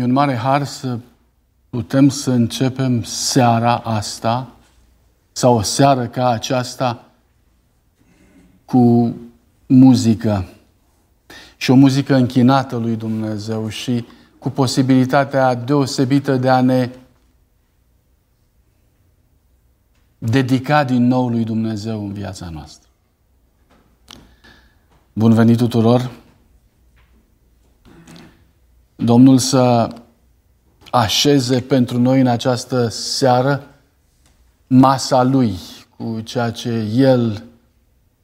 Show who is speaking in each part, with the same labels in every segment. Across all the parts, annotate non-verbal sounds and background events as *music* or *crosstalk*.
Speaker 1: E un mare har să putem să începem seara asta sau o seară ca aceasta cu muzică și o muzică închinată lui Dumnezeu și cu posibilitatea deosebită de a ne dedica din nou lui Dumnezeu în viața noastră. Bun venit tuturor! Domnul să așeze pentru noi în această seară masa Lui cu ceea ce El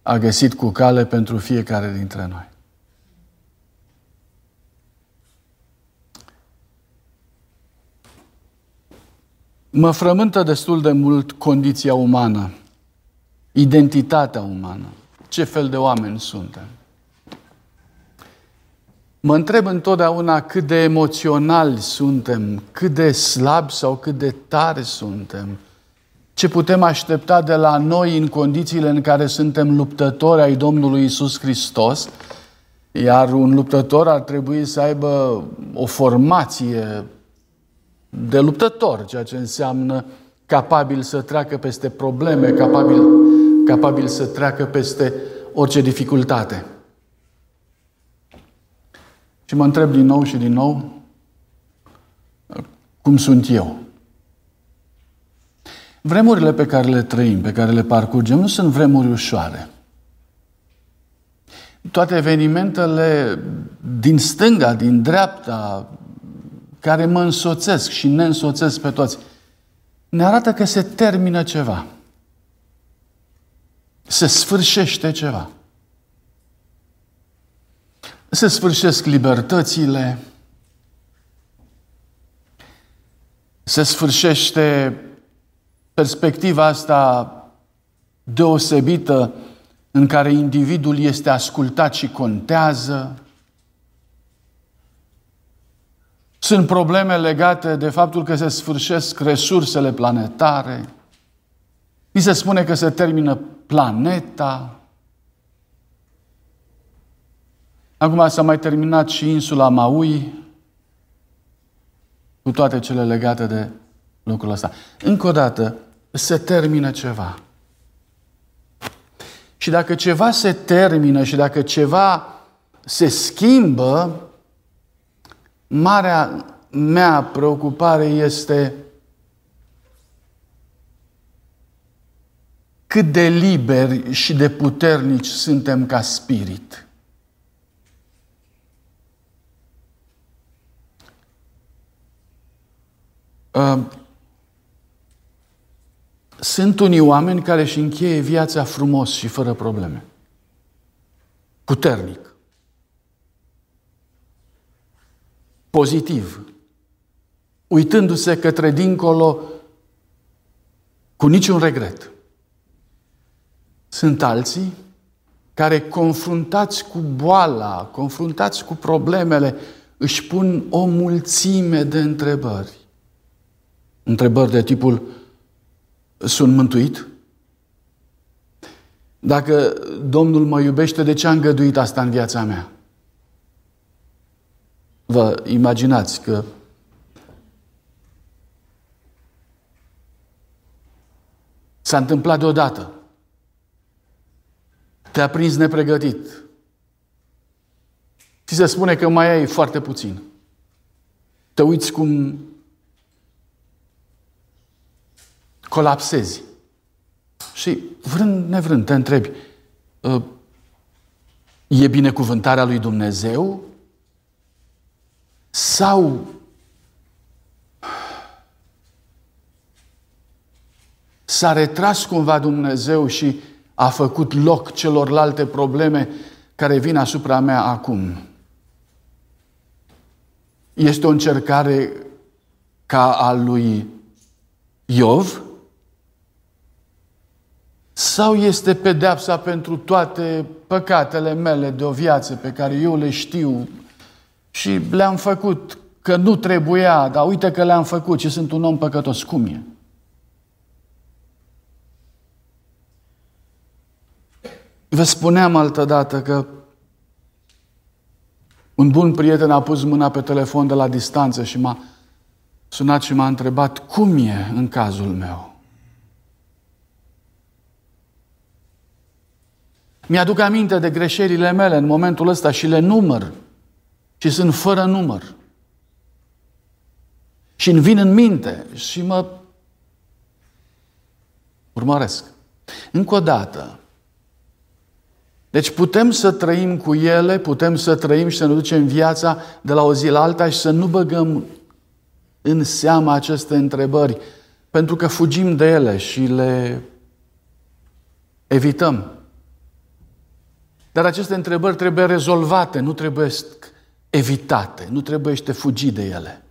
Speaker 1: a găsit cu cale pentru fiecare dintre noi. Mă frământă destul de mult condiția umană, identitatea umană, ce fel de oameni suntem. Mă întreb întotdeauna cât de emoționali suntem, cât de slabi sau cât de tare suntem, ce putem aștepta de la noi în condițiile în care suntem luptători ai Domnului Isus Hristos, iar un luptător ar trebui să aibă o formație de luptător, ceea ce înseamnă capabil să treacă peste probleme, capabil, capabil să treacă peste orice dificultate. Și mă întreb din nou și din nou, cum sunt eu? Vremurile pe care le trăim, pe care le parcurgem, nu sunt vremuri ușoare. Toate evenimentele din stânga, din dreapta, care mă însoțesc și ne însoțesc pe toți, ne arată că se termină ceva. Se sfârșește ceva. Se sfârșesc libertățile, se sfârșește perspectiva asta deosebită în care individul este ascultat și contează. Sunt probleme legate de faptul că se sfârșesc resursele planetare. Ni se spune că se termină planeta. Acum s-a mai terminat și insula Maui cu toate cele legate de lucrul ăsta. Încă o dată, se termină ceva. Și dacă ceva se termină și dacă ceva se schimbă, marea mea preocupare este cât de liberi și de puternici suntem ca spirit. Sunt unii oameni care își încheie viața frumos și fără probleme. Puternic. Pozitiv. Uitându-se către dincolo cu niciun regret. Sunt alții care, confruntați cu boala, confruntați cu problemele, își pun o mulțime de întrebări. Întrebări de tipul, sunt mântuit? Dacă Domnul mă iubește, de ce a îngăduit asta în viața mea? Vă imaginați că s-a întâmplat deodată. Te-a prins nepregătit. Ți se spune că mai ai foarte puțin. Te uiți cum colapsezi. Și vrând nevrând te întrebi, ă, e binecuvântarea lui Dumnezeu? Sau s-a retras cumva Dumnezeu și a făcut loc celorlalte probleme care vin asupra mea acum? Este o încercare ca a lui Iov? Sau este pedeapsa pentru toate păcatele mele de o viață pe care eu le știu și le-am făcut că nu trebuia, dar uite că le-am făcut și sunt un om păcătos. Cum e? Vă spuneam altădată că Un bun prieten a pus mâna pe telefon de la distanță și m-a sunat și m-a întrebat cum e în cazul meu. Mi-aduc aminte de greșelile mele în momentul ăsta și le număr și sunt fără număr. Și îmi vin în minte și mă urmăresc. Încă o dată, deci putem să trăim cu ele, putem să trăim și să ne ducem viața de la o zi la alta și să nu băgăm în seama aceste întrebări, pentru că fugim de ele și le evităm. Dar aceste întrebări trebuie rezolvate, nu trebuie evitate, nu trebuie să te fugi de ele.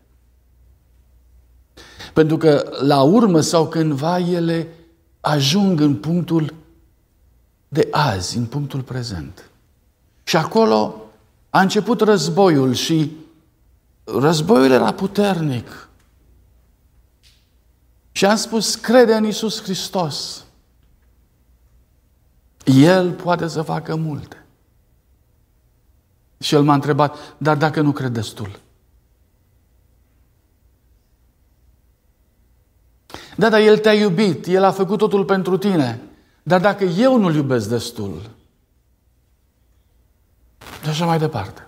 Speaker 1: Pentru că la urmă sau cândva ele ajung în punctul de azi, în punctul prezent. Și acolo a început războiul și războiul era puternic. Și am spus, crede în Isus Hristos. El poate să facă multe. Și el m-a întrebat, dar dacă nu cred destul? Da, dar El te-a iubit, El a făcut totul pentru tine. Dar dacă eu nu-L iubesc destul, de așa mai departe.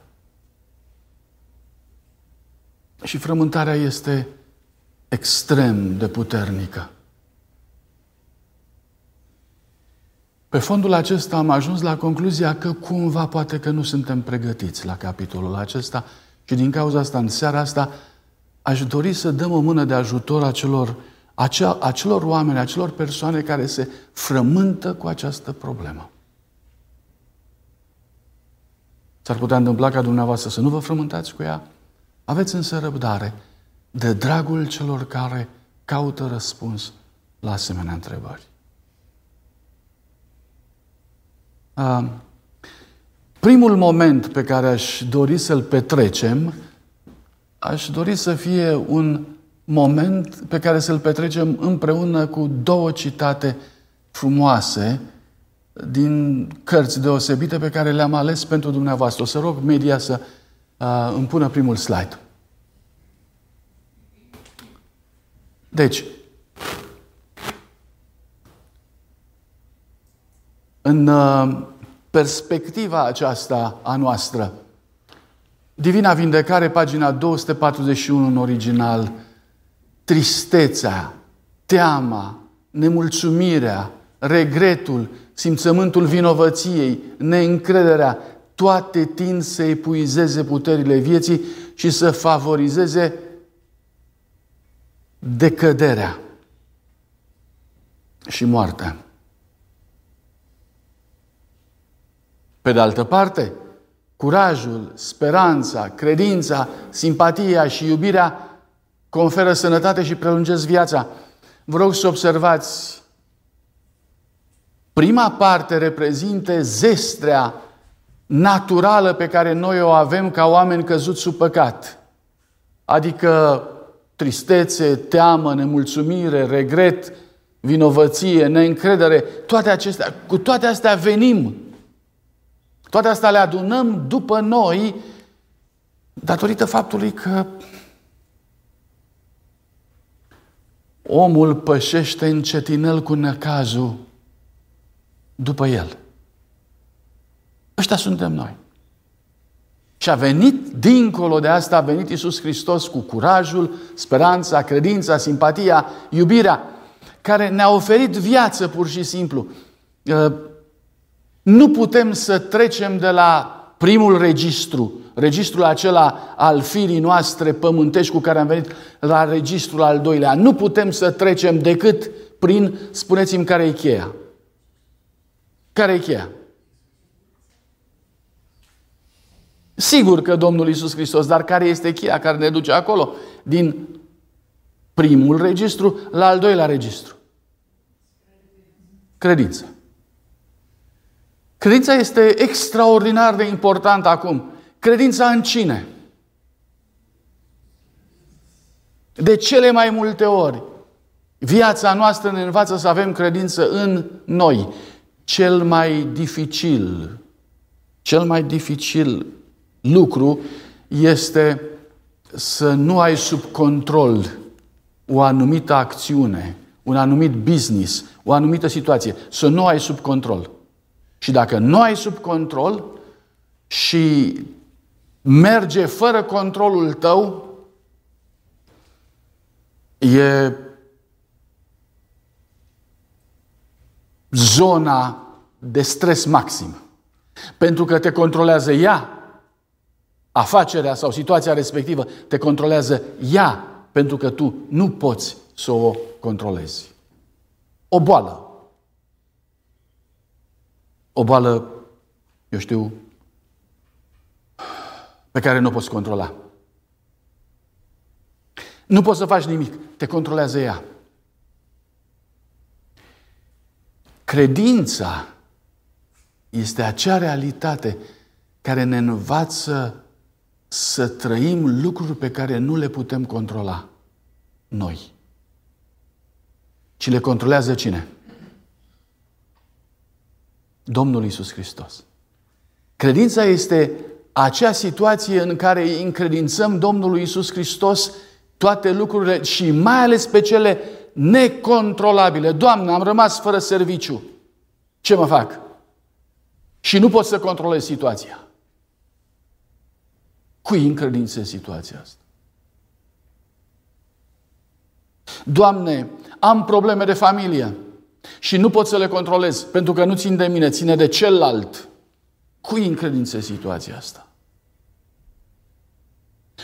Speaker 1: Și frământarea este extrem de puternică. Pe fondul acesta am ajuns la concluzia că cumva poate că nu suntem pregătiți la capitolul acesta și din cauza asta, în seara asta, aș dori să dăm o mână de ajutor acelor acea, acelor oameni, acelor persoane care se frământă cu această problemă. S-ar putea întâmpla ca dumneavoastră să nu vă frământați cu ea, aveți însă răbdare de dragul celor care caută răspuns la asemenea întrebări. Primul moment pe care aș dori să-l petrecem, aș dori să fie un moment pe care să-l petrecem împreună cu două citate frumoase din cărți deosebite pe care le-am ales pentru dumneavoastră. O să rog media să uh, îmi pună primul slide. Deci, în uh, perspectiva aceasta a noastră, Divina Vindecare, pagina 241 în original, tristețea, teama, nemulțumirea, regretul, simțământul vinovăției, neîncrederea, toate tind să epuizeze puterile vieții și să favorizeze decăderea și moartea. Pe de altă parte, curajul, speranța, credința, simpatia și iubirea conferă sănătate și prelungesc viața. Vă rog să observați, prima parte reprezintă zestrea naturală pe care noi o avem ca oameni căzuți sub păcat. Adică tristețe, teamă, nemulțumire, regret, vinovăție, neîncredere, toate acestea, cu toate astea venim. Toate astea le adunăm după noi datorită faptului că omul pășește încetinel cu necazul după el. Ăștia suntem noi. Și a venit, dincolo de asta, a venit Iisus Hristos cu curajul, speranța, credința, simpatia, iubirea, care ne-a oferit viață pur și simplu. Uh, nu putem să trecem de la primul registru, registrul acela al firii noastre pământești cu care am venit la registrul al doilea. Nu putem să trecem decât prin, spuneți-mi care e cheia. Care e cheia? Sigur că Domnul Isus Hristos, dar care este cheia care ne duce acolo? Din primul registru la al doilea registru. Credință. Credința este extraordinar de importantă acum. Credința în cine? De cele mai multe ori, viața noastră ne învață să avem credință în noi. Cel mai dificil, cel mai dificil lucru este să nu ai sub control o anumită acțiune, un anumit business, o anumită situație, să nu ai sub control. Și dacă nu ai sub control și merge fără controlul tău, e zona de stres maxim. Pentru că te controlează ea, afacerea sau situația respectivă, te controlează ea, pentru că tu nu poți să o controlezi. O boală. O boală, eu știu, pe care nu o poți controla. Nu poți să faci nimic, te controlează ea. Credința este acea realitate care ne învață să trăim lucruri pe care nu le putem controla noi. Ci le controlează cine? Domnul Isus Hristos. Credința este acea situație în care îi încredințăm Domnului Isus Hristos toate lucrurile și mai ales pe cele necontrolabile. Doamne, am rămas fără serviciu. Ce mă fac? Și nu pot să controlez situația. Cui încredințe situația asta? Doamne, am probleme de familie și nu pot să le controlez pentru că nu țin de mine, ține de celălalt. Cui încredințe situația asta?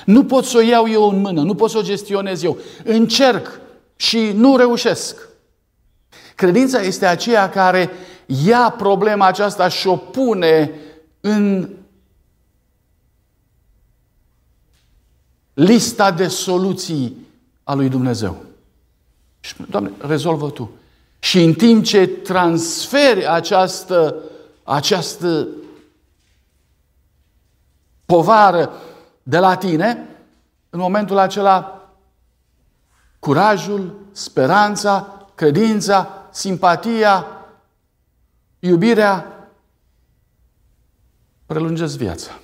Speaker 1: Nu pot să o iau eu în mână, nu pot să o gestionez eu. Încerc și nu reușesc. Credința este aceea care ia problema aceasta și o pune în lista de soluții a lui Dumnezeu. Și, Doamne, rezolvă Tu. Și în timp ce transferi această, această povară de la tine, în momentul acela, curajul, speranța, credința, simpatia, iubirea prelungesc viața.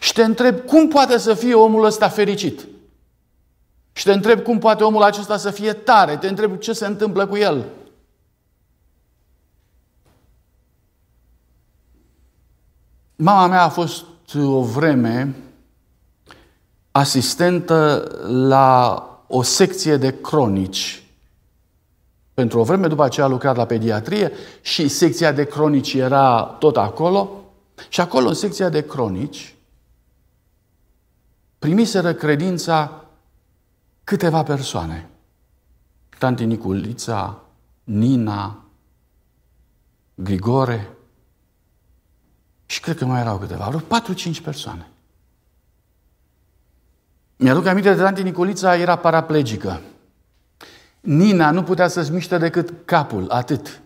Speaker 1: Și te întreb cum poate să fie omul ăsta fericit. Și te întreb cum poate omul acesta să fie tare. Te întreb ce se întâmplă cu el. Mama mea a fost o vreme asistentă la o secție de cronici. Pentru o vreme după aceea a lucrat la pediatrie și secția de cronici era tot acolo. Și acolo, în secția de cronici, primiseră credința câteva persoane. Tanti Niculița, Nina, Grigore și cred că mai erau câteva, vreo 4-5 persoane. Mi-aduc aminte de tanti Nicolița, era paraplegică. Nina nu putea să-și miște decât capul, atât.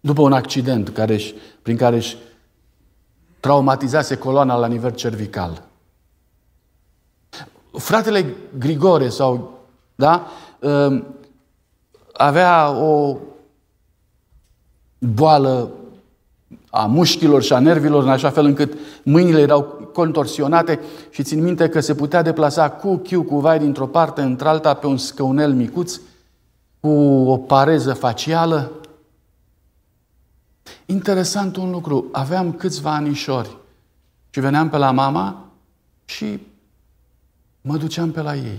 Speaker 1: După un accident care prin care își traumatizase coloana la nivel cervical. Fratele Grigore sau, da, um, avea o boală a mușchilor și a nervilor, în așa fel încât mâinile erau contorsionate și țin minte că se putea deplasa cu chiu, cu vai dintr-o parte într-alta pe un scăunel micuț, cu o pareză facială. Interesant un lucru, aveam câțiva anișori și veneam pe la mama și mă duceam pe la ei.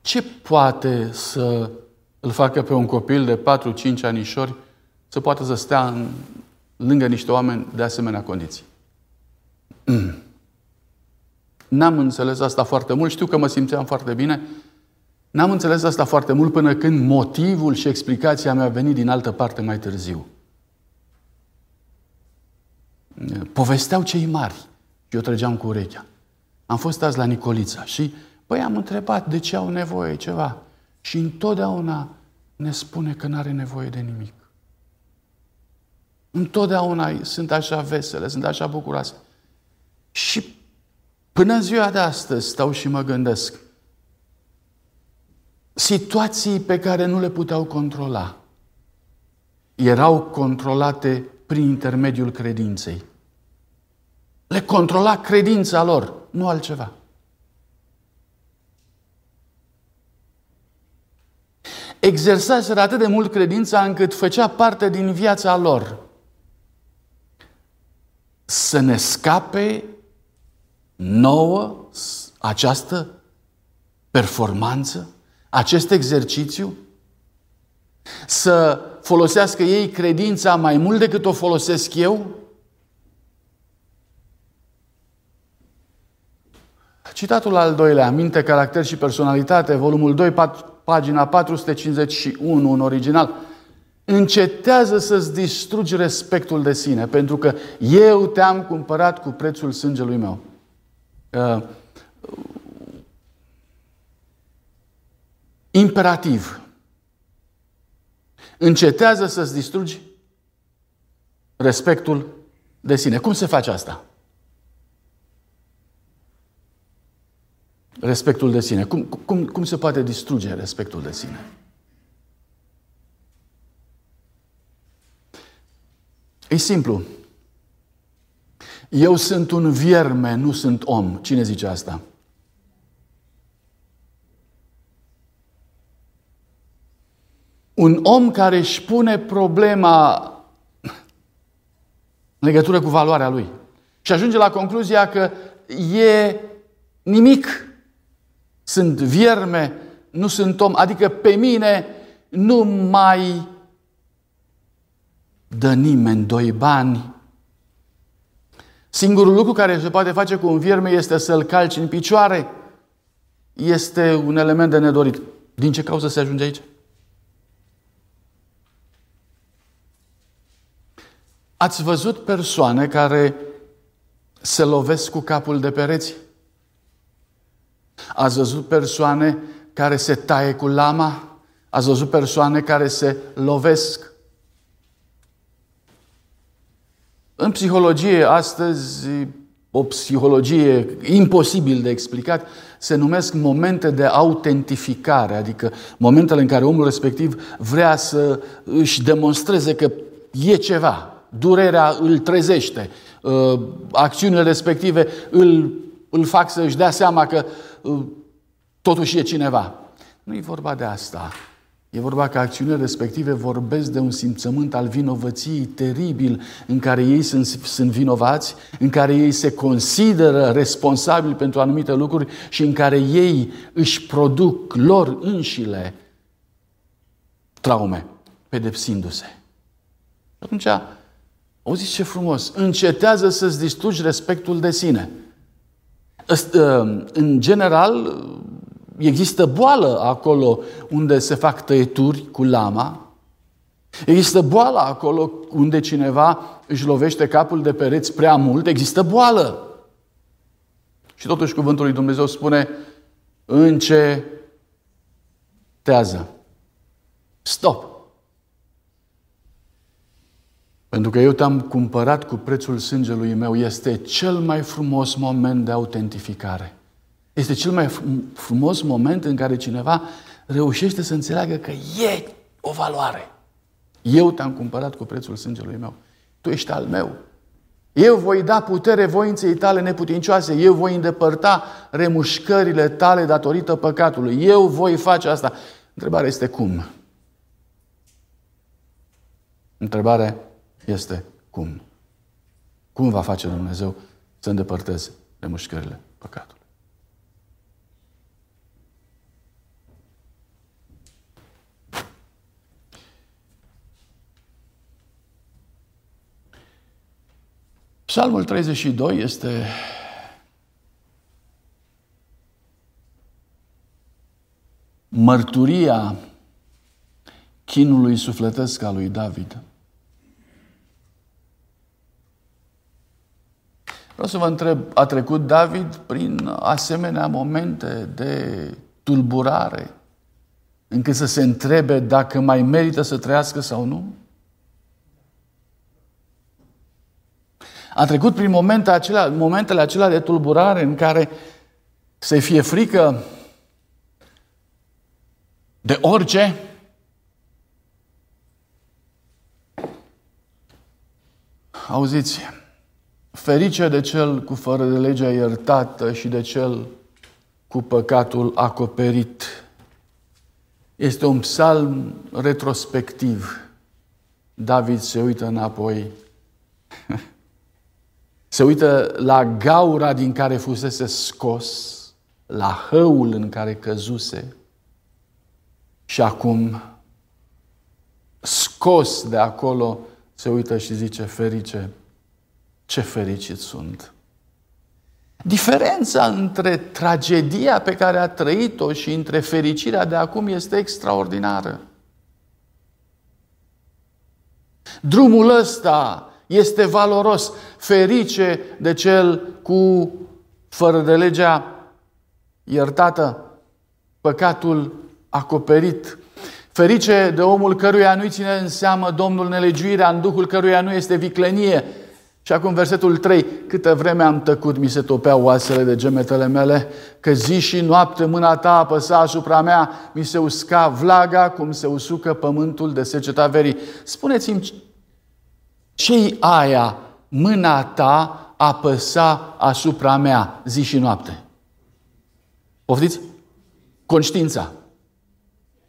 Speaker 1: Ce poate să îl facă pe un copil de 4-5 anișori să poată să stea în, lângă niște oameni de asemenea condiții? N-am înțeles asta foarte mult, știu că mă simțeam foarte bine, N-am înțeles asta foarte mult până când motivul și explicația mi-a venit din altă parte mai târziu. Povesteau cei mari. Eu trăgeam cu urechea. Am fost azi la Nicolița și, băi, am întrebat de ce au nevoie ceva. Și întotdeauna ne spune că nu are nevoie de nimic. Întotdeauna sunt așa vesele, sunt așa bucuroase. Și până în ziua de astăzi stau și mă gândesc, situații pe care nu le puteau controla. erau controlate prin intermediul credinței. Le controla credința lor, nu altceva. Exersaseră atât de mult credința încât făcea parte din viața lor. Să ne scape nouă această performanță, acest exercițiu, să folosească ei credința mai mult decât o folosesc eu? Citatul al doilea, Minte, caracter și personalitate, volumul 2, pagina 451 în original. Încetează să-ți distrugi respectul de sine, pentru că eu te-am cumpărat cu prețul sângelui meu. Uh, imperativ. Încetează să-ți distrugi respectul de sine. Cum se face asta? Respectul de sine. Cum, cum, cum se poate distruge respectul de sine? E simplu. Eu sunt un vierme, nu sunt om. Cine zice asta? Un om care își pune problema în legătură cu valoarea lui și ajunge la concluzia că e nimic. Sunt vierme, nu sunt om, adică pe mine nu mai dă nimeni doi bani. Singurul lucru care se poate face cu un vierme este să-l calci în picioare. Este un element de nedorit. Din ce cauză se ajunge aici? Ați văzut persoane care se lovesc cu capul de pereți? Ați văzut persoane care se taie cu lama? Ați văzut persoane care se lovesc? În psihologie, astăzi, o psihologie imposibil de explicat, se numesc momente de autentificare, adică momentele în care omul respectiv vrea să își demonstreze că e ceva, durerea îl trezește, uh, acțiunile respective îl, îl fac să își dea seama că uh, totuși e cineva. Nu e vorba de asta. E vorba că acțiunile respective vorbesc de un simțământ al vinovăției teribil în care ei sunt, sunt vinovați, în care ei se consideră responsabili pentru anumite lucruri și în care ei își produc lor înșile traume, pedepsindu-se. Atunci Auziți ce frumos! Încetează să-ți distrugi respectul de sine. Ă, în general, există boală acolo unde se fac tăieturi cu lama. Există boală acolo unde cineva își lovește capul de pereți prea mult. Există boală. Și totuși cuvântul lui Dumnezeu spune încetează. Stop! Pentru că eu te-am cumpărat cu prețul sângelui meu, este cel mai frumos moment de autentificare. Este cel mai frumos moment în care cineva reușește să înțeleagă că e o valoare. Eu te-am cumpărat cu prețul sângelui meu. Tu ești al meu. Eu voi da putere voinței tale neputincioase. Eu voi îndepărta remușcările tale datorită păcatului. Eu voi face asta. Întrebarea este cum? Întrebarea este cum. Cum va face Dumnezeu să îndepărteze de mușcările păcatului? Psalmul 32 este mărturia chinului sufletesc al lui David. Vreau să vă întreb, a trecut David prin asemenea momente de tulburare, încât să se întrebe dacă mai merită să trăiască sau nu? A trecut prin momente acelea, momentele acelea de tulburare în care să fie frică de orice, Auziți, ferice de cel cu fără de legea iertată și de cel cu păcatul acoperit. Este un psalm retrospectiv. David se uită înapoi. *laughs* Se uită la gaura din care fusese scos, la hăul în care căzuse și acum scos de acolo se uită și zice, ferice, ce fericit sunt. Diferența între tragedia pe care a trăit-o și între fericirea de acum este extraordinară. Drumul ăsta este valoros. Ferice de cel cu fără de legea iertată, păcatul acoperit. Ferice de omul căruia nu-i ține în seamă Domnul nelegiuirea, în duhul căruia nu este viclenie. Și acum versetul 3. Câtă vreme am tăcut, mi se topeau oasele de gemetele mele, că zi și noapte mâna ta apăsa asupra mea, mi se usca vlaga cum se usucă pământul de seceta verii. Spuneți-mi, ce aia mâna ta apăsa asupra mea zi și noapte? Poftiți? Conștiința.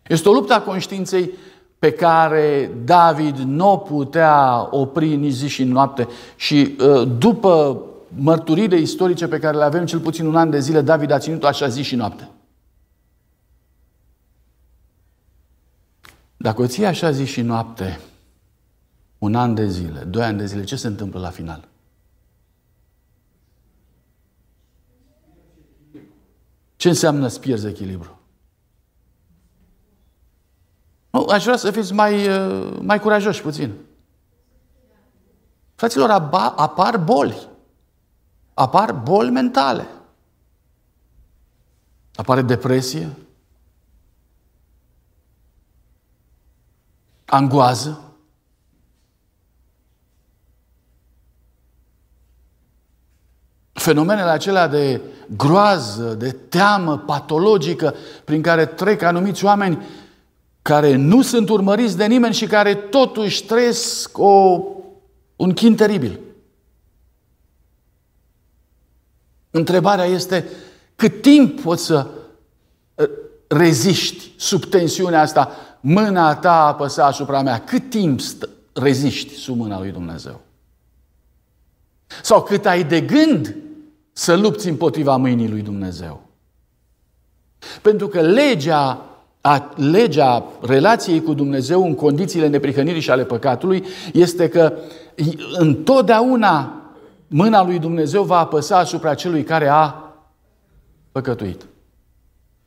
Speaker 1: Este o luptă a conștiinței pe care David nu o putea opri nici zi și noapte. Și uh, după mărturile istorice pe care le avem cel puțin un an de zile, David a ținut așa zi și noapte. Dacă o ții așa zi și noapte, un an de zile, doi ani de zile, ce se întâmplă la final? Ce înseamnă să pierzi echilibru? Nu, aș vrea să fiți mai, uh, mai curajoși puțin. Fraților, apar boli. Apar boli mentale. Apare depresie, angoază, fenomenele acelea de groază, de teamă patologică prin care trec anumiți oameni care nu sunt urmăriți de nimeni și care totuși trăiesc o, un chin teribil. Întrebarea este cât timp poți să uh, reziști sub tensiunea asta, mâna ta apăsa asupra mea, cât timp reziști sub mâna lui Dumnezeu? Sau cât ai de gând să lupți împotriva mâinii lui Dumnezeu. Pentru că legea, a, legea relației cu Dumnezeu în condițiile neprihănirii și ale păcatului este că întotdeauna mâna lui Dumnezeu va apăsa asupra celui care a păcătuit.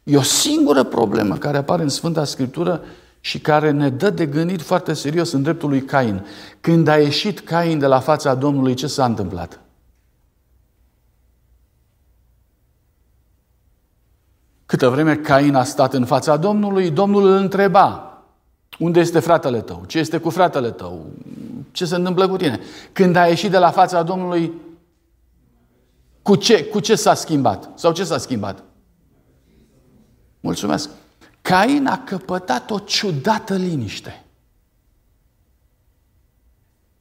Speaker 1: E o singură problemă care apare în Sfânta Scriptură și care ne dă de gândit foarte serios în dreptul lui Cain. Când a ieșit Cain de la fața Domnului, ce s-a întâmplat? Câtă vreme Cain a stat în fața Domnului, Domnul îl întreba, unde este fratele tău? Ce este cu fratele tău? Ce se întâmplă cu tine? Când a ieșit de la fața Domnului, cu ce, cu ce s-a schimbat? Sau ce s-a schimbat? Mulțumesc. Cain a căpătat o ciudată liniște.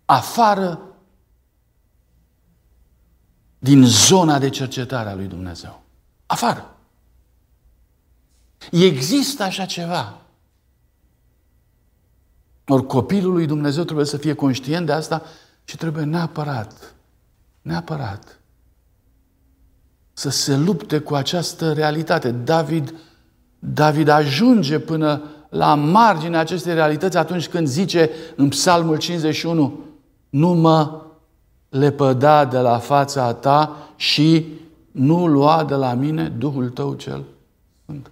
Speaker 1: Afară din zona de cercetare a lui Dumnezeu. Afară. Există așa ceva. Ori copilul lui Dumnezeu trebuie să fie conștient de asta și trebuie neapărat, neapărat să se lupte cu această realitate. David, David ajunge până la marginea acestei realități atunci când zice în Psalmul 51, nu mă lepăda de la fața ta și nu lua de la mine Duhul tău cel Sfânt.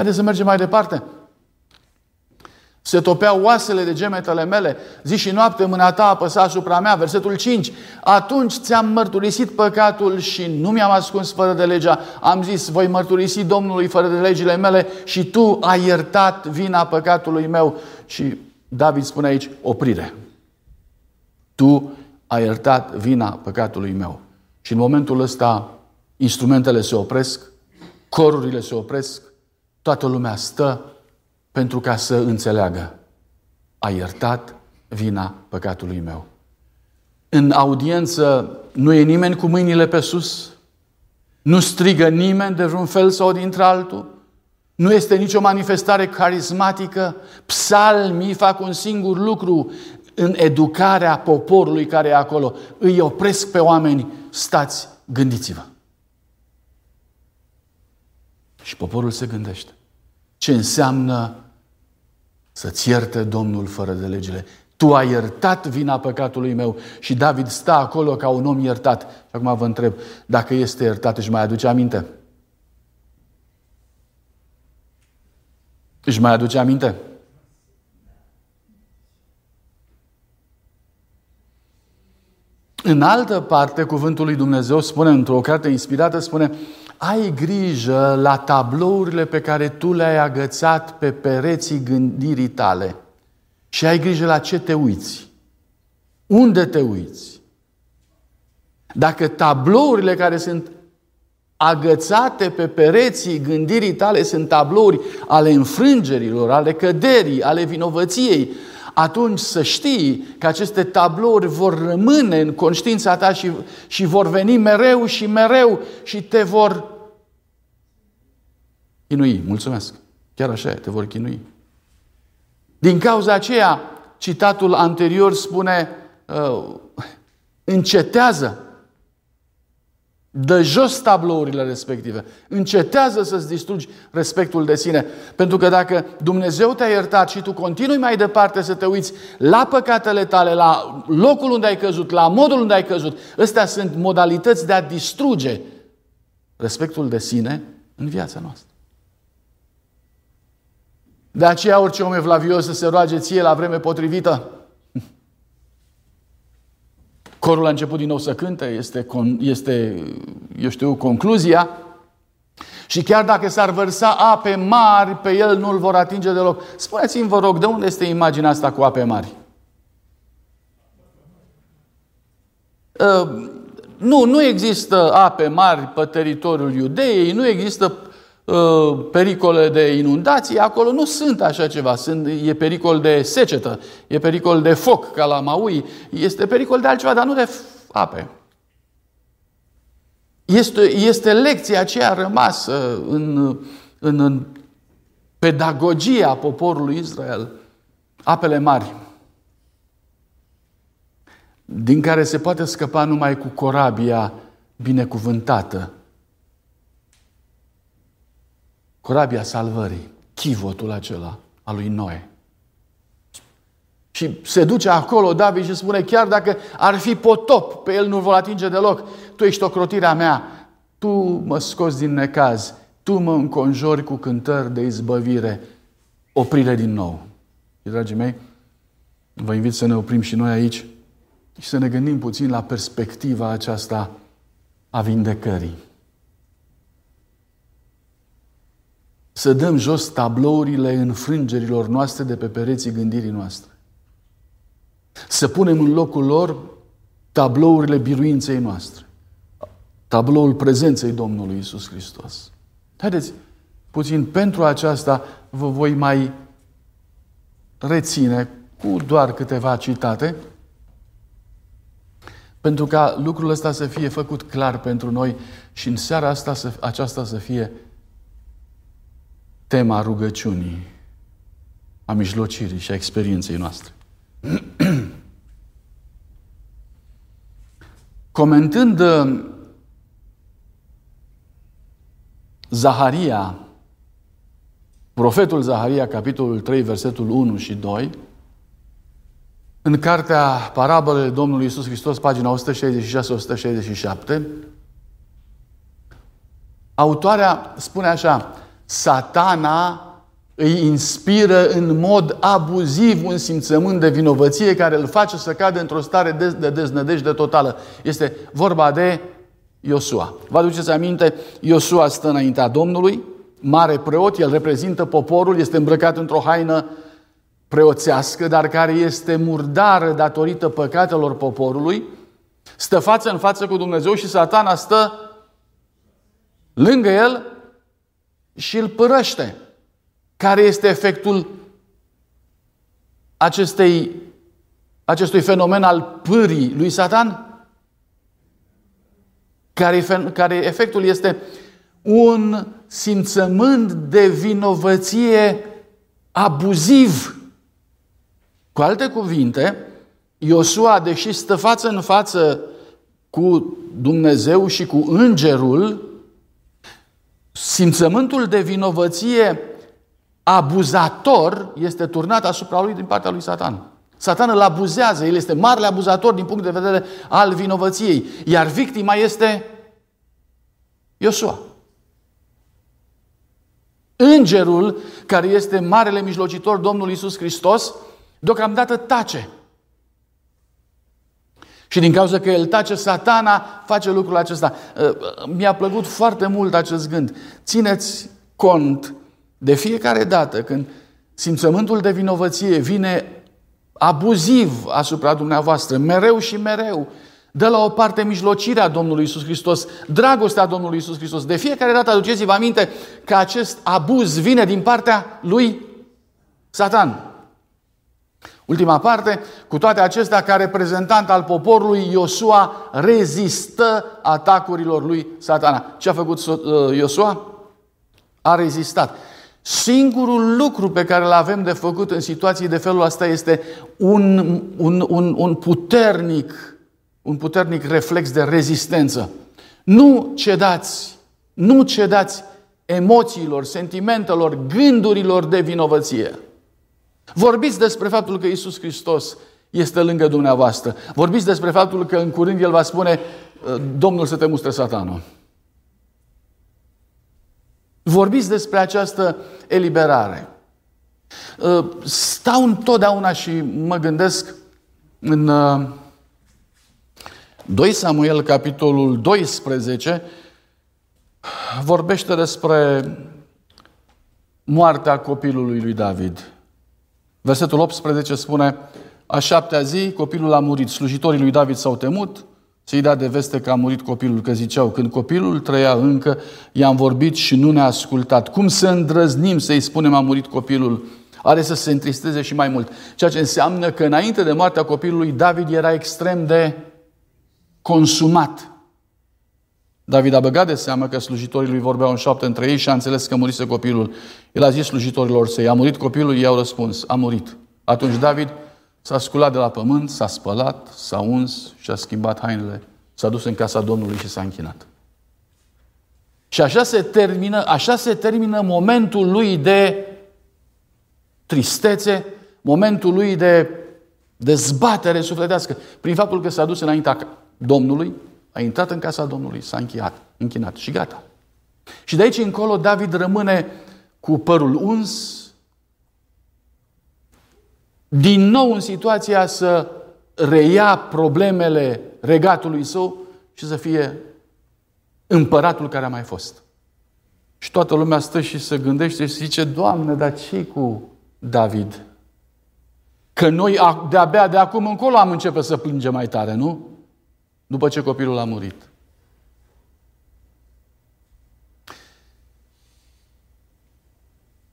Speaker 1: Haideți să mergem mai departe. Se topeau oasele de gemetele mele, zi și noapte mâna ta apăsa asupra mea, versetul 5. Atunci ți-am mărturisit păcatul și nu mi-am ascuns fără de legea. Am zis, voi mărturisi Domnului fără de legile mele și tu ai iertat vina păcatului meu. Și David spune aici, oprire. Tu ai iertat vina păcatului meu. Și în momentul ăsta instrumentele se opresc, corurile se opresc, Toată lumea stă pentru ca să înțeleagă. A iertat vina păcatului meu. În audiență nu e nimeni cu mâinile pe sus, nu strigă nimeni de vreun fel sau dintr-altul, nu este nicio manifestare carismatică. Psalmii fac un singur lucru în educarea poporului care e acolo. Îi opresc pe oameni, stați, gândiți-vă. Și poporul se gândește. Ce înseamnă să-ți ierte Domnul fără de legile? Tu ai iertat vina păcatului meu și David stă acolo ca un om iertat. Și acum vă întreb, dacă este iertat, își mai aduce aminte? Își mai aduce aminte? În altă parte, cuvântul lui Dumnezeu spune, într-o carte inspirată, spune ai grijă la tablourile pe care tu le-ai agățat pe pereții gândirii tale și ai grijă la ce te uiți. Unde te uiți? Dacă tablourile care sunt agățate pe pereții gândirii tale sunt tablouri ale înfrângerilor, ale căderii, ale vinovăției, atunci să știi că aceste tablouri vor rămâne în conștiința ta și, și vor veni mereu și mereu și te vor chinui. Mulțumesc. Chiar așa e, te vor chinui. Din cauza aceea, citatul anterior spune, uh, încetează Dă jos tablourile respective. Încetează să-ți distrugi respectul de sine. Pentru că dacă Dumnezeu te-a iertat și tu continui mai departe să te uiți la păcatele tale, la locul unde ai căzut, la modul unde ai căzut, astea sunt modalități de a distruge respectul de sine în viața noastră. De aceea orice om evlavios să se roage ție la vreme potrivită, Corul a început din nou să cânte, este, este eu știu, concluzia. Și chiar dacă s-ar vărsa ape mari, pe el nu-l vor atinge deloc. Spuneți-mi, vă rog, de unde este imaginea asta cu ape mari? Uh, nu, nu există ape mari pe teritoriul Iudeei, nu există uh, pericole de inundații, acolo nu sunt așa ceva. Sunt, e pericol de secetă, e pericol de foc, ca la Maui, este pericol de altceva, dar nu de ape. Este, este lecția aceea rămasă în, în, în pedagogia poporului Israel, apele mari, din care se poate scăpa numai cu corabia binecuvântată corabia salvării, chivotul acela al lui Noe. Și se duce acolo David și spune, chiar dacă ar fi potop, pe el nu vor atinge deloc. Tu ești ocrotirea mea, tu mă scoți din necaz, tu mă înconjori cu cântări de izbăvire, oprire din nou. Și, dragii mei, vă invit să ne oprim și noi aici și să ne gândim puțin la perspectiva aceasta a vindecării. Să dăm jos tablourile înfrângerilor noastre de pe pereții gândirii noastre. Să punem în locul lor tablourile biruinței noastre. Tabloul prezenței Domnului Isus Hristos. Haideți, puțin pentru aceasta vă voi mai reține cu doar câteva citate, pentru ca lucrul ăsta să fie făcut clar pentru noi și în seara asta să, aceasta să fie tema rugăciunii, a mijlocirii și a experienței noastre. *clears throat* Comentând uh, Zaharia, profetul Zaharia, capitolul 3, versetul 1 și 2, în cartea Parabolele Domnului Isus Hristos, pagina 166-167, autoarea spune așa, satana îi inspiră în mod abuziv un simțământ de vinovăție care îl face să cadă într-o stare de, de deznădejde totală. Este vorba de Iosua. Vă aduceți aminte? Iosua stă înaintea Domnului, mare preot, el reprezintă poporul, este îmbrăcat într-o haină preoțească, dar care este murdară datorită păcatelor poporului, stă față în față cu Dumnezeu și satana stă lângă el și îl părăște. Care este efectul acestei, acestui fenomen al pârii lui Satan? Care, care efectul este un simțământ de vinovăție abuziv. Cu alte cuvinte, Iosua, deși stă față în față cu Dumnezeu și cu îngerul, simțământul de vinovăție abuzator este turnat asupra lui din partea lui Satan. Satan îl abuzează, el este marele abuzator din punct de vedere al vinovăției, iar victima este Iosua. Îngerul, care este marele mijlocitor, Domnul Isus Hristos, deocamdată tace. Și din cauza că el tace, satana face lucrul acesta. Uh, mi-a plăcut foarte mult acest gând. Țineți cont de fiecare dată când simțământul de vinovăție vine abuziv asupra dumneavoastră, mereu și mereu, dă la o parte mijlocirea Domnului Isus Hristos, dragostea Domnului Isus Hristos. De fiecare dată aduceți-vă aminte că acest abuz vine din partea lui Satan. Ultima parte, cu toate acestea, ca reprezentant al poporului, Iosua rezistă atacurilor lui satana. Ce a făcut uh, Iosua? A rezistat. Singurul lucru pe care îl avem de făcut în situații de felul ăsta este un, un, un, un puternic un puternic reflex de rezistență. Nu cedați, nu cedați emoțiilor, sentimentelor, gândurilor de vinovăție. Vorbiți despre faptul că Isus Hristos este lângă dumneavoastră. Vorbiți despre faptul că în curând El va spune Domnul să te mustre satanul. Vorbiți despre această eliberare. Stau întotdeauna și mă gândesc în 2 Samuel, capitolul 12, vorbește despre moartea copilului lui David. Versetul 18 spune, a șaptea zi copilul a murit, slujitorii lui David s-au temut, să-i dea de veste că a murit copilul, că ziceau, când copilul trăia încă, i-am vorbit și nu ne-a ascultat. Cum să îndrăznim să-i spunem a murit copilul? Are să se întristeze și mai mult. Ceea ce înseamnă că înainte de moartea copilului, David era extrem de consumat. David a băgat de seamă că slujitorii lui vorbeau în șoaptă între ei și a înțeles că murise copilul. El a zis slujitorilor săi, a murit copilul, ei au răspuns, a murit. Atunci David s-a sculat de la pământ, s-a spălat, s-a uns și a schimbat hainele, s-a dus în casa Domnului și s-a închinat. Și așa se termină, așa se termină momentul lui de tristețe, momentul lui de dezbatere sufletească, prin faptul că s-a dus înaintea Domnului, a intrat în casa Domnului, s-a încheiat, închinat și gata. Și de aici încolo David rămâne cu părul uns, din nou în situația să reia problemele regatului său și să fie împăratul care a mai fost. Și toată lumea stă și se gândește și zice, Doamne, dar ce cu David? Că noi de-abia de acum încolo am început să plângem mai tare, nu? După ce copilul a murit.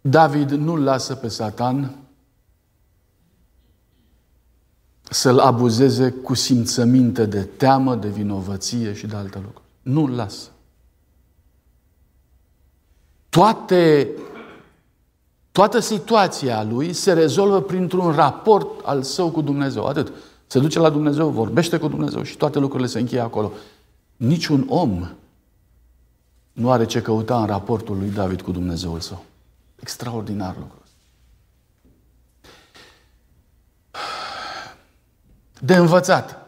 Speaker 1: David nu-l lasă pe Satan să-l abuzeze cu simțăminte de teamă, de vinovăție și de alte lucruri. Nu-l lasă. Toate, toată situația lui se rezolvă printr-un raport al său cu Dumnezeu. Atât. Se duce la Dumnezeu, vorbește cu Dumnezeu și toate lucrurile se încheie acolo. Niciun om nu are ce căuta în raportul lui David cu Dumnezeul său. Extraordinar lucru. De învățat.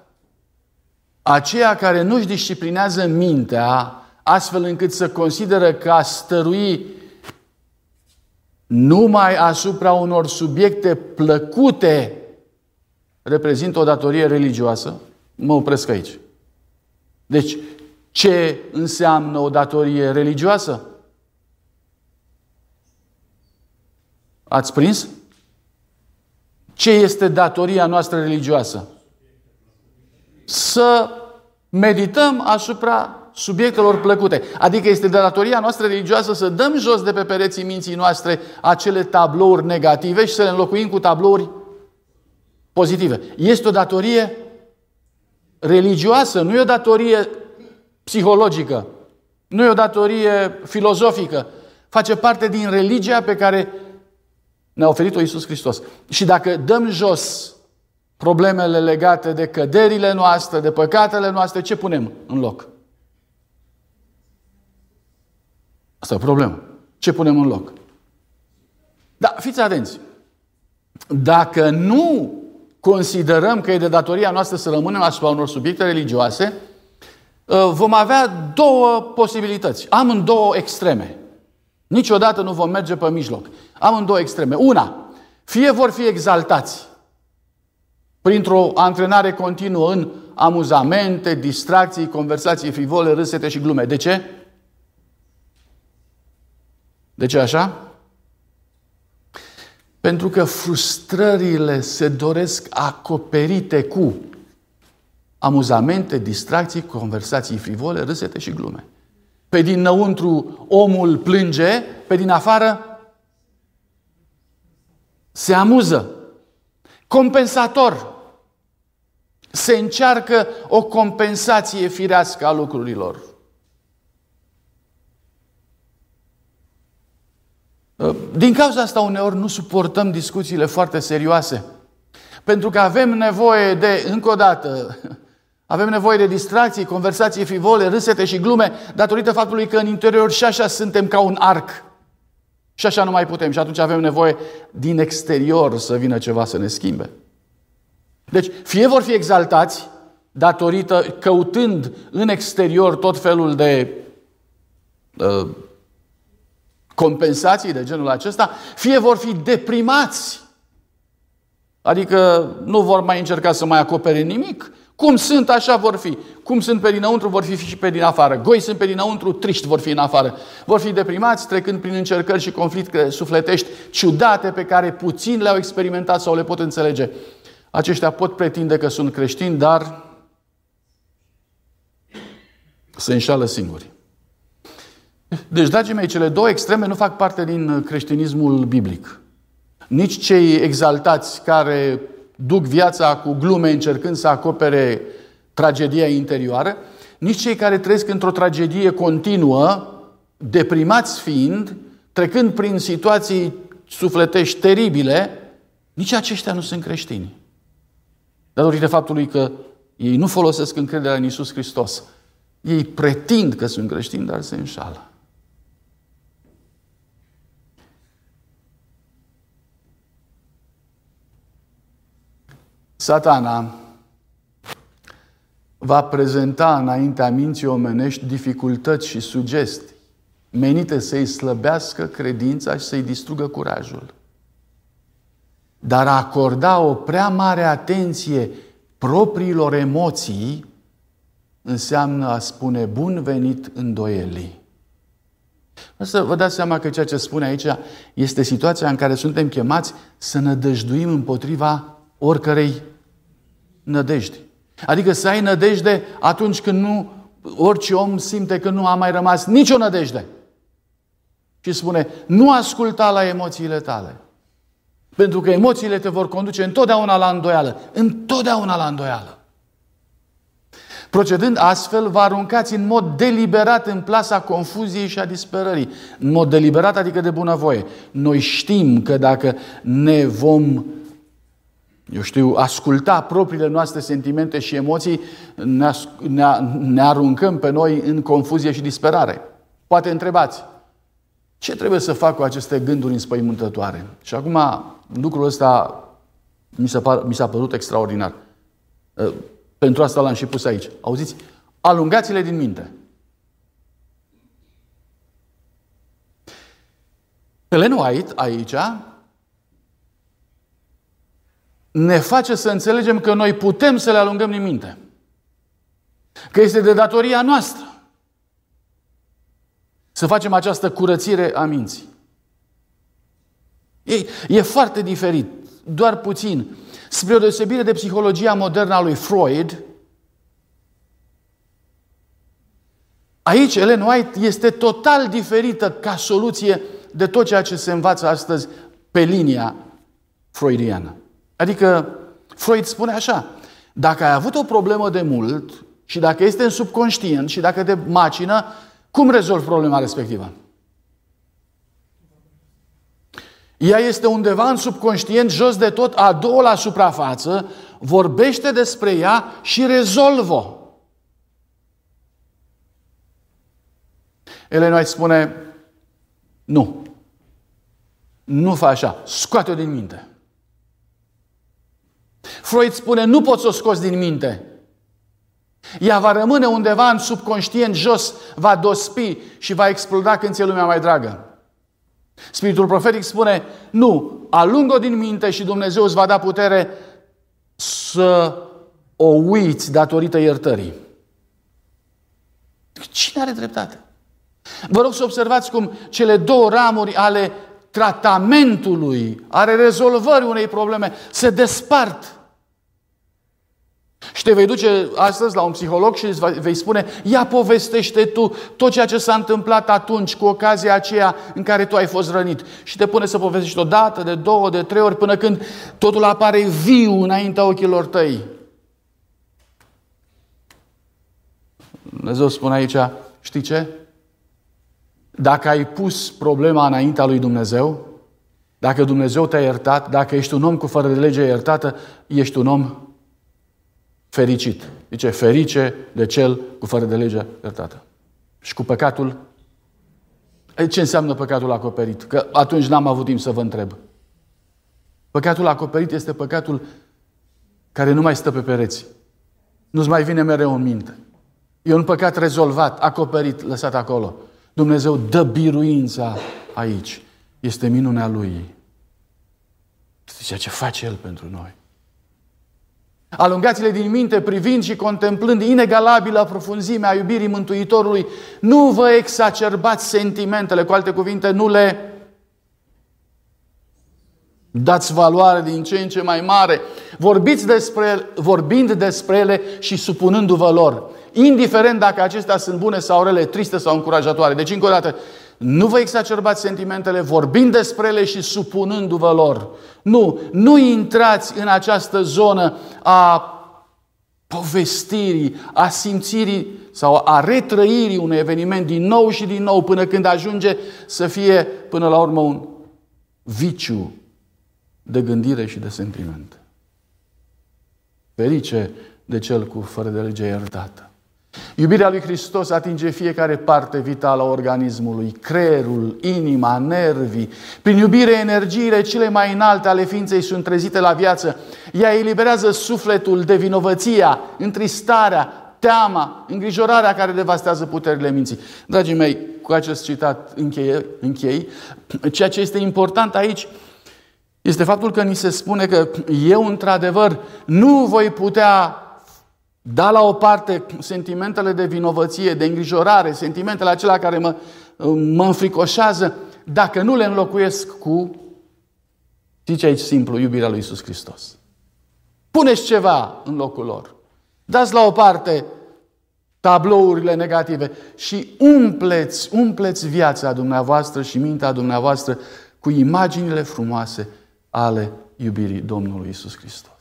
Speaker 1: Aceia care nu-și disciplinează mintea astfel încât să consideră că a stărui numai asupra unor subiecte plăcute reprezintă o datorie religioasă, mă opresc aici. Deci, ce înseamnă o datorie religioasă? Ați prins? Ce este datoria noastră religioasă? Să medităm asupra subiectelor plăcute. Adică este de datoria noastră religioasă să dăm jos de pe pereții minții noastre acele tablouri negative și să le înlocuim cu tablouri pozitive. Este o datorie religioasă, nu e o datorie psihologică, nu e o datorie filozofică. Face parte din religia pe care ne-a oferit-o Iisus Hristos. Și dacă dăm jos problemele legate de căderile noastre, de păcatele noastre, ce punem în loc? Asta e o problemă. Ce punem în loc? Da, fiți atenți. Dacă nu considerăm că e de datoria noastră să rămânem asupra unor subiecte religioase, ă, vom avea două posibilități. Am în două extreme. Niciodată nu vom merge pe mijloc. Am în două extreme. Una, fie vor fi exaltați printr-o antrenare continuă în amuzamente, distracții, conversații frivole, râsete și glume. De ce? De ce așa? Pentru că frustrările se doresc acoperite cu amuzamente, distracții, conversații frivole, râsete și glume. Pe dinăuntru omul plânge, pe din afară se amuză. Compensator. Se încearcă o compensație firească a lucrurilor. Din cauza asta uneori nu suportăm discuțiile foarte serioase. Pentru că avem nevoie de, încă o dată, *laughs* avem nevoie de distracții, conversații frivole, râsete și glume, datorită faptului că în interior și așa suntem ca un arc. Și așa nu mai putem. Și atunci avem nevoie din exterior să vină ceva să ne schimbe. Deci, fie vor fi exaltați, datorită, căutând în exterior tot felul de uh, compensații de genul acesta, fie vor fi deprimați. Adică nu vor mai încerca să mai acopere nimic. Cum sunt, așa vor fi. Cum sunt pe dinăuntru, vor fi și pe din afară. Goi sunt pe dinăuntru, triști vor fi în afară. Vor fi deprimați, trecând prin încercări și conflicte sufletești ciudate pe care puțin le-au experimentat sau le pot înțelege. Aceștia pot pretinde că sunt creștini, dar se înșală singuri. Deci, dragii mei, cele două extreme nu fac parte din creștinismul biblic. Nici cei exaltați care duc viața cu glume încercând să acopere tragedia interioară, nici cei care trăiesc într-o tragedie continuă, deprimați fiind, trecând prin situații sufletești teribile, nici aceștia nu sunt creștini. Datorită faptului că ei nu folosesc încrederea în Isus Hristos. Ei pretind că sunt creștini, dar se înșală. Satana va prezenta înaintea minții omenești dificultăți și sugestii menite să-i slăbească credința și să-i distrugă curajul. Dar a acorda o prea mare atenție propriilor emoții înseamnă a spune bun venit îndoielii. Să vă dați seama că ceea ce spune aici este situația în care suntem chemați să nădăjduim împotriva oricărei nădejde. Adică să ai nădejde atunci când nu, orice om simte că nu a mai rămas nicio nădejde. Și spune, nu asculta la emoțiile tale. Pentru că emoțiile te vor conduce întotdeauna la îndoială. Întotdeauna la îndoială. Procedând astfel, vă aruncați în mod deliberat în plasa confuziei și a disperării. În mod deliberat, adică de bunăvoie. Noi știm că dacă ne vom eu știu, asculta propriile noastre sentimente și emoții, ne, ne, ne aruncăm pe noi în confuzie și disperare. Poate întrebați, ce trebuie să fac cu aceste gânduri înspăimântătoare? Și acum lucrul ăsta mi s-a, par, mi s-a părut extraordinar. Ă, pentru asta l-am și pus aici. Auziți? Alungați-le din minte. Ellen White aici ne face să înțelegem că noi putem să le alungăm din minte. Că este de datoria noastră să facem această curățire a minții. E, e foarte diferit, doar puțin. Spre o deosebire de psihologia modernă a lui Freud, aici Ellen White este total diferită ca soluție de tot ceea ce se învață astăzi pe linia freudiană. Adică Freud spune așa, dacă ai avut o problemă de mult și dacă este în subconștient și dacă te macină, cum rezolvi problema respectivă? Ea este undeva în subconștient, jos de tot, a doua la suprafață, vorbește despre ea și rezolvă. Ellen White spune, nu. Nu fa așa. Scoate-o din minte. Freud spune, nu poți să o scoți din minte. Ea va rămâne undeva în subconștient jos, va dospi și va exploda când ți-e lumea mai dragă. Spiritul profetic spune, nu, alungă din minte și Dumnezeu îți va da putere să o uiți datorită iertării. Cine are dreptate? Vă rog să observați cum cele două ramuri ale tratamentului, ale rezolvării unei probleme, se despart. Și te vei duce astăzi la un psiholog și îți vei spune, ia povestește tu tot ceea ce s-a întâmplat atunci cu ocazia aceea în care tu ai fost rănit. Și te pune să povestești o dată, de două, de trei ori, până când totul apare viu înaintea ochilor tăi. Dumnezeu spune aici, știi ce? Dacă ai pus problema înaintea lui Dumnezeu, dacă Dumnezeu te-a iertat, dacă ești un om cu fără de lege iertată, ești un om fericit. Zice, ferice de cel cu fără de lege iertată. Și cu păcatul, ce înseamnă păcatul acoperit? Că atunci n-am avut timp să vă întreb. Păcatul acoperit este păcatul care nu mai stă pe pereți. Nu-ți mai vine mereu în minte. E un păcat rezolvat, acoperit, lăsat acolo. Dumnezeu dă biruința aici. Este minunea Lui. Este ceea ce face El pentru noi. Alungați-le din minte privind și contemplând inegalabilă profunzimea iubirii Mântuitorului. Nu vă exacerbați sentimentele, cu alte cuvinte, nu le dați valoare din ce în ce mai mare. Vorbiți despre, vorbind despre ele și supunându-vă lor. Indiferent dacă acestea sunt bune sau rele, triste sau încurajatoare. Deci, încă o dată, nu vă exacerbați sentimentele vorbind despre ele și supunându-vă lor. Nu, nu intrați în această zonă a povestirii, a simțirii sau a retrăirii unui eveniment din nou și din nou până când ajunge să fie până la urmă un viciu de gândire și de sentiment. Ferice de cel cu fără de lege iertată. Iubirea lui Hristos atinge fiecare parte vitală a organismului, creierul, inima, nervii. Prin iubire, energiile cele mai înalte ale ființei sunt trezite la viață. Ea eliberează sufletul de vinovăția, întristarea, teama, îngrijorarea care devastează puterile minții. Dragii mei, cu acest citat încheie, închei. Ceea ce este important aici este faptul că ni se spune că eu, într-adevăr, nu voi putea da la o parte sentimentele de vinovăție, de îngrijorare, sentimentele acelea care mă, mă înfricoșează, dacă nu le înlocuiesc cu, zice aici simplu, iubirea lui Isus Hristos. Puneți ceva în locul lor. Dați la o parte tablourile negative și umpleți, umpleți viața dumneavoastră și mintea dumneavoastră cu imaginile frumoase ale iubirii Domnului Isus Hristos.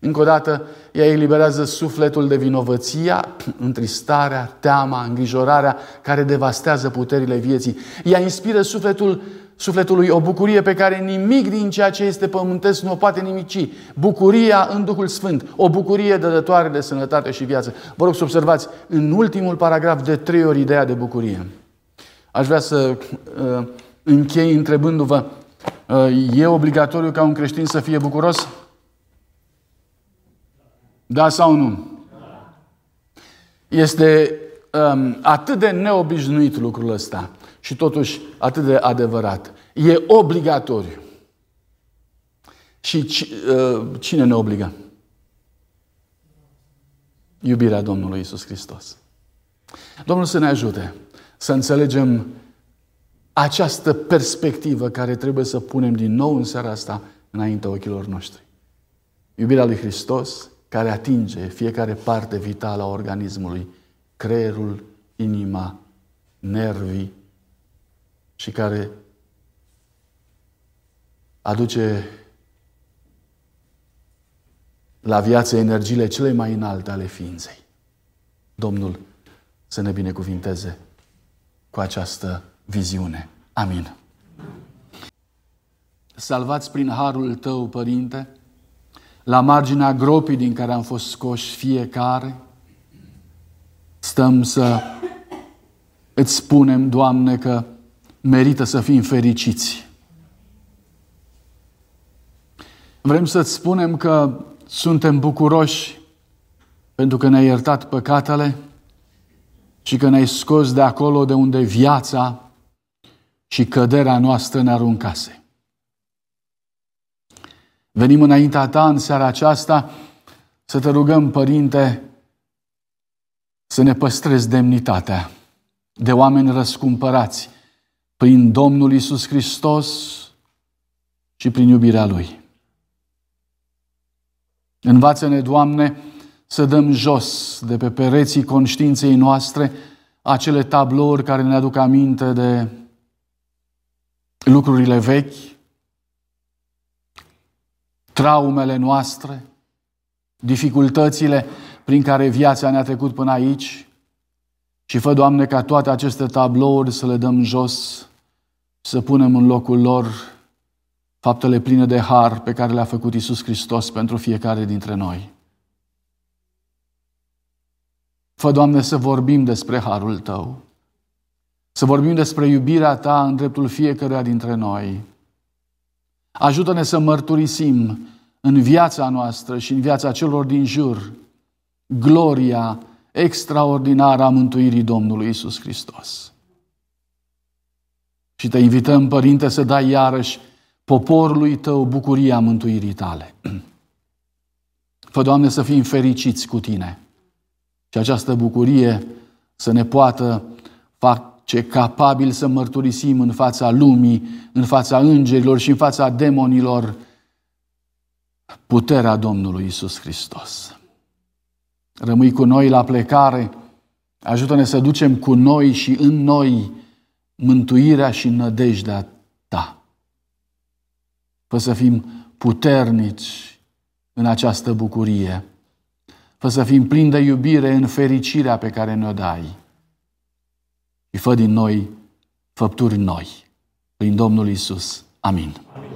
Speaker 1: Încă o dată, ea eliberează sufletul de vinovăția, întristarea, teama, îngrijorarea care devastează puterile vieții. Ea inspiră sufletul, sufletului o bucurie pe care nimic din ceea ce este pământesc nu o poate nimici. Bucuria în Duhul Sfânt, o bucurie dădătoare de sănătate și viață. Vă rog să observați în ultimul paragraf de trei ori ideea de bucurie. Aș vrea să uh, închei întrebându-vă, uh, e obligatoriu ca un creștin să fie bucuros? Da sau nu? Este um, atât de neobișnuit lucrul ăsta și totuși atât de adevărat. E obligatoriu. Și uh, cine ne obligă? Iubirea Domnului Isus Hristos. Domnul să ne ajute să înțelegem această perspectivă care trebuie să punem din nou în seara asta înaintea ochilor noștri. Iubirea lui Hristos care atinge fiecare parte vitală a organismului, creierul, inima, nervii și care aduce la viață energiile cele mai înalte ale ființei. Domnul să ne binecuvinteze cu această viziune. Amin. Salvați prin harul tău, Părinte, la marginea gropii din care am fost scoși fiecare, stăm să îți spunem, Doamne, că merită să fim fericiți. Vrem să-ți spunem că suntem bucuroși pentru că ne-ai iertat păcatele și că ne-ai scos de acolo de unde viața și căderea noastră ne aruncase. Venim înaintea ta în seara aceasta să te rugăm, Părinte, să ne păstrezi demnitatea de oameni răscumpărați prin Domnul Isus Hristos și prin iubirea Lui. Învață-ne, Doamne, să dăm jos de pe pereții conștiinței noastre acele tablouri care ne aduc aminte de lucrurile vechi, traumele noastre, dificultățile prin care viața ne-a trecut până aici și fă, Doamne, ca toate aceste tablouri să le dăm jos, să punem în locul lor faptele pline de har pe care le-a făcut Isus Hristos pentru fiecare dintre noi. Fă, Doamne, să vorbim despre harul Tău, să vorbim despre iubirea Ta în dreptul fiecăruia dintre noi. Ajută-ne să mărturisim în viața noastră și în viața celor din jur gloria extraordinară a mântuirii Domnului Isus Hristos. Și te invităm, Părinte, să dai iarăși poporului tău bucuria mântuirii tale. *clears throat* Fă, Doamne, să fim fericiți cu tine și această bucurie să ne poată face capabil să mărturisim în fața lumii, în fața îngerilor și în fața demonilor puterea Domnului Isus Hristos. Rămâi cu noi la plecare, ajută-ne să ducem cu noi și în noi mântuirea și nădejdea Ta. Fă să fim puternici în această bucurie. Fă să fim plini de iubire în fericirea pe care ne-o dai. Și fă din noi făpturi noi. Prin Domnul Isus. Amin. Amin.